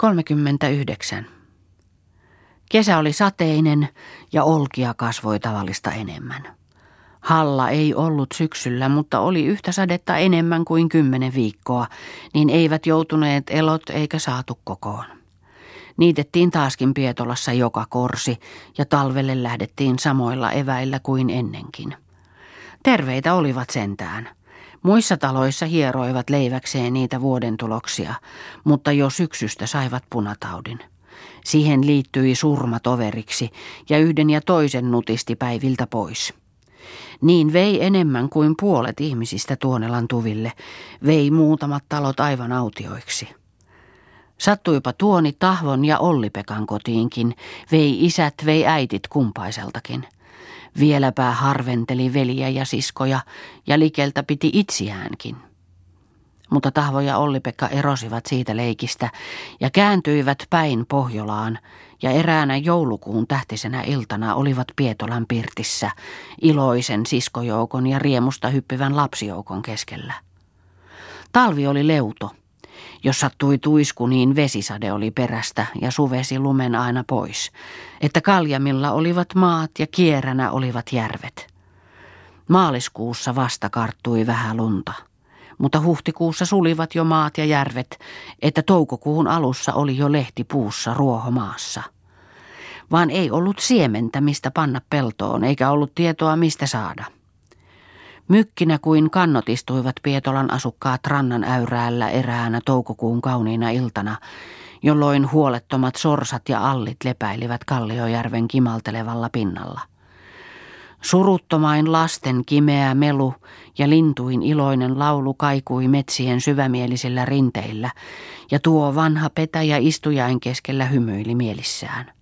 39. Kesä oli sateinen ja olkia kasvoi tavallista enemmän. Halla ei ollut syksyllä, mutta oli yhtä sadetta enemmän kuin kymmenen viikkoa, niin eivät joutuneet elot eikä saatu kokoon. Niitettiin taaskin Pietolassa joka korsi ja talvelle lähdettiin samoilla eväillä kuin ennenkin. Terveitä olivat sentään – Muissa taloissa hieroivat leiväkseen niitä vuoden tuloksia, mutta jo syksystä saivat punataudin. Siihen liittyi surma toveriksi ja yhden ja toisen nutisti päiviltä pois. Niin vei enemmän kuin puolet ihmisistä Tuonelan tuville, vei muutamat talot aivan autioiksi. Sattuipa Tuoni Tahvon ja Olli-Pekan kotiinkin, vei isät, vei äitit kumpaiseltakin – Vieläpä harventeli veliä ja siskoja ja likeltä piti itseäänkin. Mutta Tahvo ja Olli-Pekka erosivat siitä leikistä ja kääntyivät päin Pohjolaan ja eräänä joulukuun tähtisenä iltana olivat Pietolan pirtissä iloisen siskojoukon ja riemusta hyppivän lapsijoukon keskellä. Talvi oli leuto. Jos sattui tuisku, niin vesisade oli perästä ja suvesi lumen aina pois, että kaljamilla olivat maat ja kieränä olivat järvet. Maaliskuussa vasta karttui vähän lunta, mutta huhtikuussa sulivat jo maat ja järvet, että toukokuun alussa oli jo lehti puussa ruohomaassa. Vaan ei ollut siementä, mistä panna peltoon, eikä ollut tietoa, mistä saada – Mykkinä kuin kannot istuivat Pietolan asukkaat rannan äyräällä eräänä toukokuun kauniina iltana, jolloin huolettomat sorsat ja allit lepäilivät Kalliojärven kimaltelevalla pinnalla. Suruttomain lasten kimeä melu ja lintuin iloinen laulu kaikui metsien syvämielisillä rinteillä, ja tuo vanha petäjä istujain keskellä hymyili mielissään.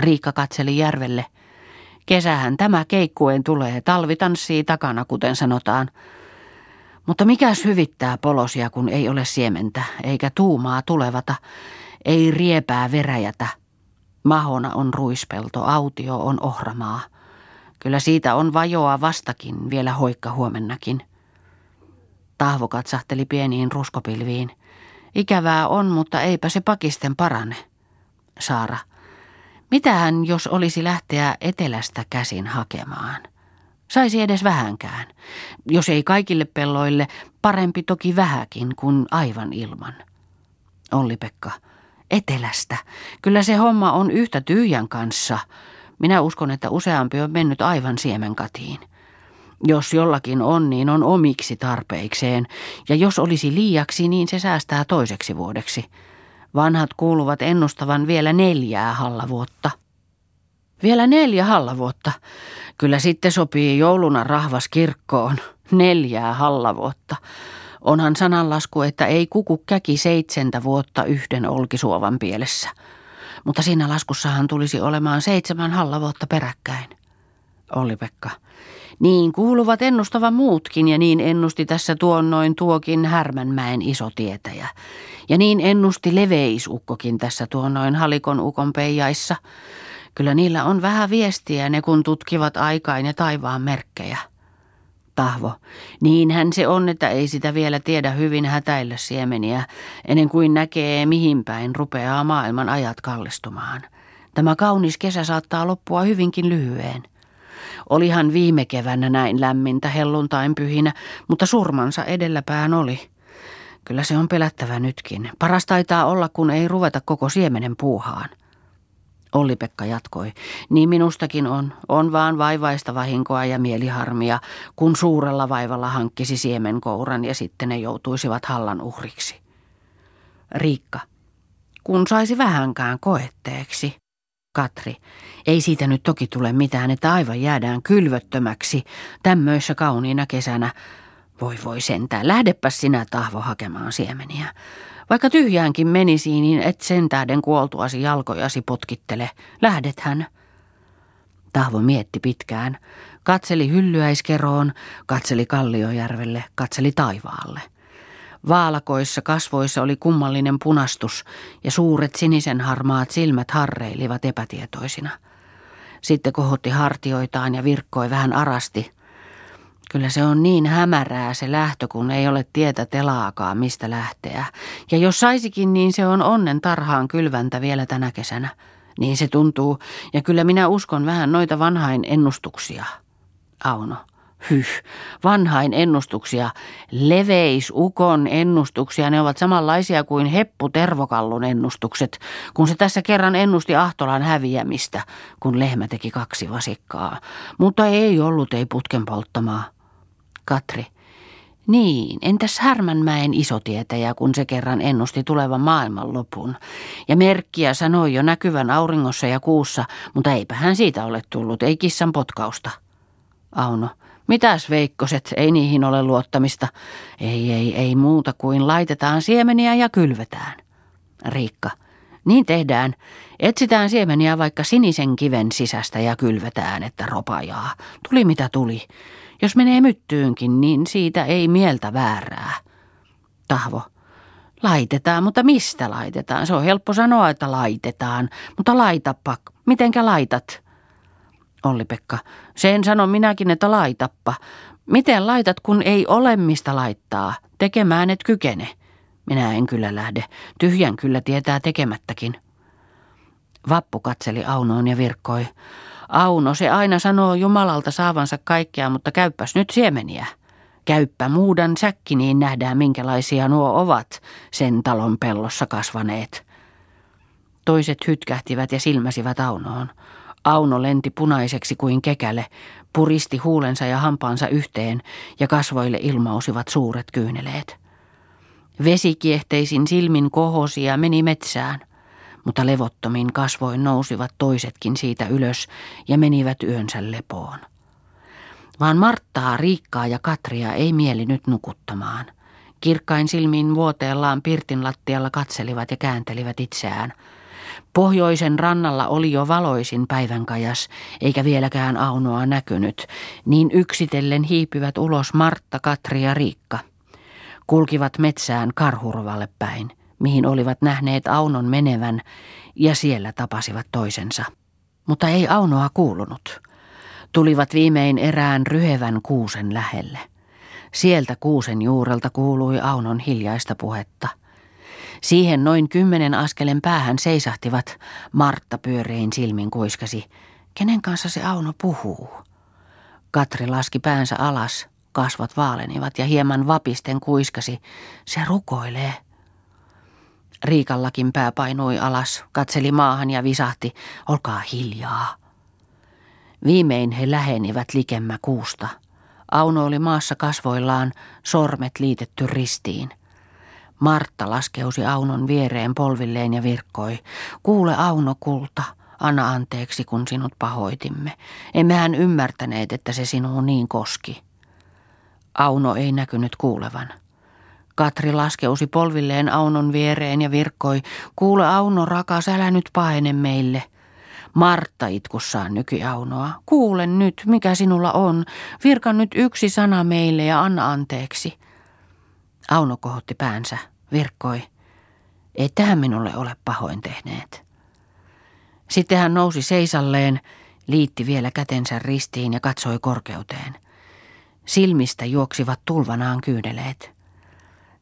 Riikka katseli järvelle – Kesähän tämä keikkuen tulee, talvi tanssii takana, kuten sanotaan. Mutta mikä hyvittää polosia, kun ei ole siementä, eikä tuumaa tulevata, ei riepää veräjätä. Mahona on ruispelto, autio on ohramaa. Kyllä siitä on vajoa vastakin, vielä hoikka huomennakin. Tahvo katsahteli pieniin ruskopilviin. Ikävää on, mutta eipä se pakisten parane. Saara. Mitähän, jos olisi lähteä etelästä käsin hakemaan? Saisi edes vähänkään. Jos ei kaikille pelloille, parempi toki vähäkin kuin aivan ilman. Olli-Pekka, etelästä. Kyllä se homma on yhtä tyhjän kanssa. Minä uskon, että useampi on mennyt aivan siemenkatiin. Jos jollakin on, niin on omiksi tarpeikseen, ja jos olisi liiaksi, niin se säästää toiseksi vuodeksi. Vanhat kuuluvat ennustavan vielä neljää hallavuotta. Vielä neljä hallavuotta. Kyllä sitten sopii jouluna rahvas kirkkoon. Neljää hallavuotta. Onhan sananlasku, että ei kuku käki seitsemäntä vuotta yhden olkisuovan pielessä. Mutta siinä laskussahan tulisi olemaan seitsemän hallavuotta peräkkäin. Olli-Pekka. Niin kuuluvat ennustavan muutkin ja niin ennusti tässä tuon noin tuokin Härmänmäen isotietäjä. Ja niin ennusti leveisukkokin tässä tuon noin halikon ukon peijaissa. Kyllä niillä on vähän viestiä ne kun tutkivat aikaan ja taivaan merkkejä. Tahvo, niinhän se on, että ei sitä vielä tiedä hyvin hätäillä siemeniä, ennen kuin näkee mihin päin rupeaa maailman ajat kallistumaan. Tämä kaunis kesä saattaa loppua hyvinkin lyhyen. Olihan viime keväänä näin lämmintä helluntain pyhinä, mutta surmansa edelläpään oli. Kyllä se on pelättävä nytkin. Paras taitaa olla, kun ei ruveta koko siemenen puuhaan. Olli-Pekka jatkoi. Niin minustakin on. On vaan vaivaista vahinkoa ja mieliharmia, kun suurella vaivalla hankkisi siemenkouran ja sitten ne joutuisivat hallan uhriksi. Riikka. Kun saisi vähänkään koetteeksi. Katri. Ei siitä nyt toki tule mitään, että aivan jäädään kylvöttömäksi tämmöissä kauniina kesänä. Voi voi sentään, lähdepä sinä tahvo hakemaan siemeniä. Vaikka tyhjäänkin menisi, niin et sen tähden kuoltuasi jalkojasi potkittele. Lähdethän. Tahvo mietti pitkään. Katseli hyllyäiskeroon, katseli Kalliojärvelle, katseli taivaalle. Vaalakoissa kasvoissa oli kummallinen punastus ja suuret sinisen harmaat silmät harreilivat epätietoisina. Sitten kohotti hartioitaan ja virkkoi vähän arasti. Kyllä se on niin hämärää se lähtö, kun ei ole tietä telaakaan, mistä lähteä. Ja jos saisikin, niin se on onnen tarhaan kylväntä vielä tänä kesänä. Niin se tuntuu, ja kyllä minä uskon vähän noita vanhain ennustuksia. Auno. Hyh, vanhain ennustuksia, leveisukon ennustuksia, ne ovat samanlaisia kuin Heppu Tervokallun ennustukset, kun se tässä kerran ennusti Ahtolan häviämistä, kun lehmä teki kaksi vasikkaa. Mutta ei ollut, ei putken polttamaa. Katri. Niin, entäs Härmänmäen isotietäjä, kun se kerran ennusti tulevan maailmanlopun? Ja merkkiä sanoi jo näkyvän auringossa ja kuussa, mutta eipä hän siitä ole tullut, ei kissan potkausta. Auno. Mitäs veikkoset, ei niihin ole luottamista. Ei, ei, ei muuta kuin laitetaan siemeniä ja kylvetään. Riikka. Niin tehdään. Etsitään siemeniä vaikka sinisen kiven sisästä ja kylvetään, että ropajaa. Tuli mitä tuli. Jos menee myttyynkin, niin siitä ei mieltä väärää. Tahvo. Laitetaan, mutta mistä laitetaan? Se on helppo sanoa, että laitetaan, mutta laitapa. Mitenkä laitat? Olli-Pekka. Sen sanon minäkin, että laitappa. Miten laitat, kun ei ole mistä laittaa? Tekemään et kykene. Minä en kyllä lähde. Tyhjän kyllä tietää tekemättäkin. Vappu katseli Aunoon ja virkkoi. Auno, se aina sanoo Jumalalta saavansa kaikkea, mutta käyppäs nyt siemeniä. Käyppä muudan säkki, niin nähdään minkälaisia nuo ovat sen talon pellossa kasvaneet. Toiset hytkähtivät ja silmäsivät Aunoon. Auno lenti punaiseksi kuin kekäle, puristi huulensa ja hampaansa yhteen ja kasvoille ilmausivat suuret kyyneleet. Vesikiehteisin silmin kohosi ja meni metsään, mutta levottomin kasvoin nousivat toisetkin siitä ylös ja menivät yönsä lepoon. Vaan Marttaa, Riikkaa ja Katria ei mieli nyt nukuttamaan. Kirkkain silmin vuoteellaan pirtin lattialla katselivat ja kääntelivät itseään – Pohjoisen rannalla oli jo valoisin päivänkajas, eikä vieläkään Aunoa näkynyt, niin yksitellen hiipivät ulos Martta, Katri ja Riikka. Kulkivat metsään Karhurvalle päin, mihin olivat nähneet Aunon menevän, ja siellä tapasivat toisensa. Mutta ei Aunoa kuulunut. Tulivat viimein erään ryhevän kuusen lähelle. Sieltä kuusen juurelta kuului Aunon hiljaista puhetta – Siihen noin kymmenen askelen päähän seisahtivat. Martta pyörein silmin kuiskasi. Kenen kanssa se Auno puhuu? Katri laski päänsä alas. Kasvot vaalenivat ja hieman vapisten kuiskasi. Se rukoilee. Riikallakin pää painui alas, katseli maahan ja visahti, olkaa hiljaa. Viimein he lähenivät likemmä kuusta. Auno oli maassa kasvoillaan, sormet liitetty ristiin – Martta laskeusi Aunon viereen polvilleen ja virkkoi. Kuule Auno kulta, anna anteeksi kun sinut pahoitimme. Emmehän ymmärtäneet, että se sinuun niin koski. Auno ei näkynyt kuulevan. Katri laskeusi polvilleen Aunon viereen ja virkkoi, kuule Auno rakas, älä nyt pahene meille. Martta itkussaan nyki Aunoa. Kuule nyt, mikä sinulla on. Virka nyt yksi sana meille ja anna anteeksi. Auno kohotti päänsä, virkkoi. Ei tähän minulle ole pahoin tehneet. Sitten hän nousi seisalleen, liitti vielä kätensä ristiin ja katsoi korkeuteen. Silmistä juoksivat tulvanaan kyyneleet.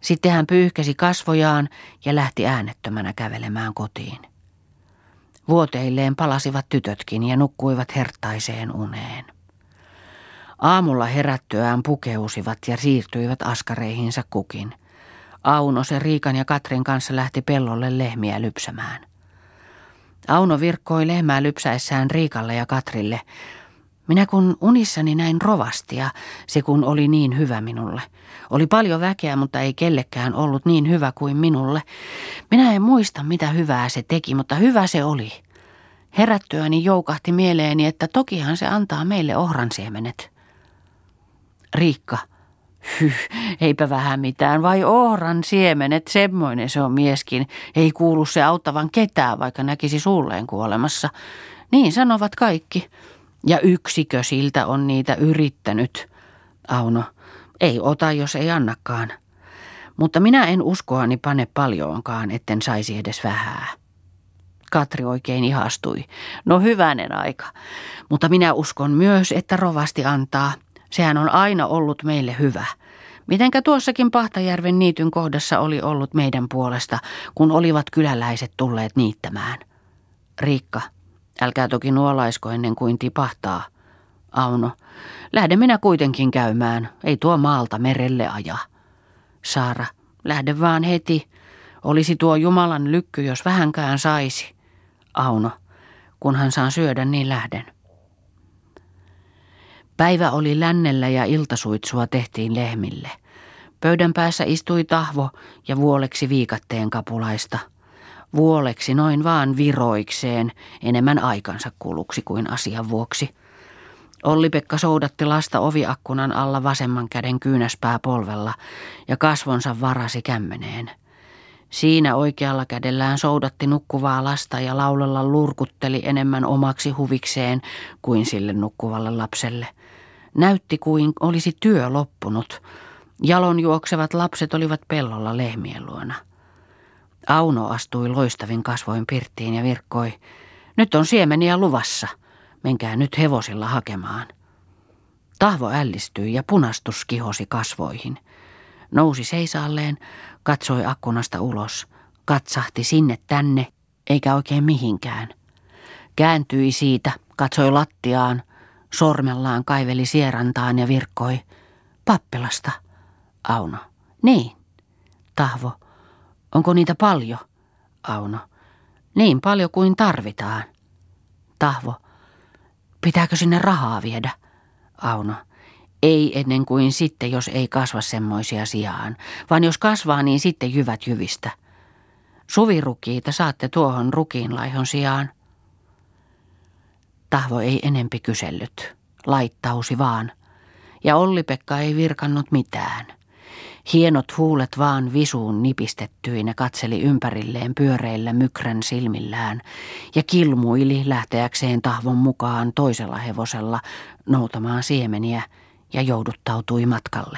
Sitten hän pyyhkäsi kasvojaan ja lähti äänettömänä kävelemään kotiin. Vuoteilleen palasivat tytötkin ja nukkuivat hertaiseen uneen. Aamulla herättyään pukeusivat ja siirtyivät askareihinsa kukin. Auno se Riikan ja Katrin kanssa lähti pellolle lehmiä lypsämään. Auno virkkoi lehmää lypsäessään Riikalle ja Katrille. Minä kun unissani näin rovastia, se kun oli niin hyvä minulle. Oli paljon väkeä, mutta ei kellekään ollut niin hyvä kuin minulle. Minä en muista, mitä hyvää se teki, mutta hyvä se oli. Herättyäni joukahti mieleeni, että tokihan se antaa meille ohransiemenet. Riikka. Hyh, eipä vähän mitään, vai ohran siemenet, semmoinen se on mieskin. Ei kuulu se auttavan ketään, vaikka näkisi suulleen kuolemassa. Niin sanovat kaikki. Ja yksikö siltä on niitä yrittänyt. Auno, ei ota, jos ei annakaan. Mutta minä en uskoani pane paljoonkaan, etten saisi edes vähää. Katri oikein ihastui. No hyvänen aika. Mutta minä uskon myös, että rovasti antaa – Sehän on aina ollut meille hyvä. Mitenkä tuossakin Pahtajärven niityn kohdassa oli ollut meidän puolesta, kun olivat kyläläiset tulleet niittämään. Riikka, älkää toki nuolaisko ennen kuin tipahtaa. Auno, lähde minä kuitenkin käymään, ei tuo maalta merelle aja. Saara, lähde vaan heti. Olisi tuo Jumalan lykky, jos vähänkään saisi. Auno, kunhan saan syödä, niin lähden. Päivä oli lännellä ja iltasuitsua tehtiin lehmille. Pöydän päässä istui tahvo ja vuoleksi viikatteen kapulaista. Vuoleksi noin vaan viroikseen, enemmän aikansa kuluksi kuin asian vuoksi. Olli-Pekka soudatti lasta oviakkunan alla vasemman käden kyynäspää polvella ja kasvonsa varasi kämmeneen. Siinä oikealla kädellään soudatti nukkuvaa lasta ja laulella lurkutteli enemmän omaksi huvikseen kuin sille nukkuvalle lapselle. Näytti kuin olisi työ loppunut. Jalon juoksevat lapset olivat pellolla lehmien luona. Auno astui loistavin kasvoin pirttiin ja virkkoi. Nyt on siemeniä luvassa. Menkää nyt hevosilla hakemaan. Tahvo ällistyi ja punastus kihosi kasvoihin. Nousi seisaalleen, katsoi akkunasta ulos, katsahti sinne tänne, eikä oikein mihinkään. Kääntyi siitä, katsoi lattiaan, sormellaan kaiveli sierantaan ja virkkoi. Pappilasta, Auno. Niin. Tahvo. Onko niitä paljon? Auno. Niin paljon kuin tarvitaan. Tahvo. Pitääkö sinne rahaa viedä? Auno. Ei ennen kuin sitten, jos ei kasva semmoisia sijaan, vaan jos kasvaa, niin sitten jyvät jyvistä. Suvirukiita saatte tuohon rukiinlaihon sijaan. Tahvo ei enempi kysellyt. Laittausi vaan. Ja Olli-Pekka ei virkannut mitään. Hienot huulet vaan visuun nipistettyinä katseli ympärilleen pyöreillä mykrän silmillään ja kilmuili lähteäkseen tahvon mukaan toisella hevosella noutamaan siemeniä ja jouduttautui matkalle.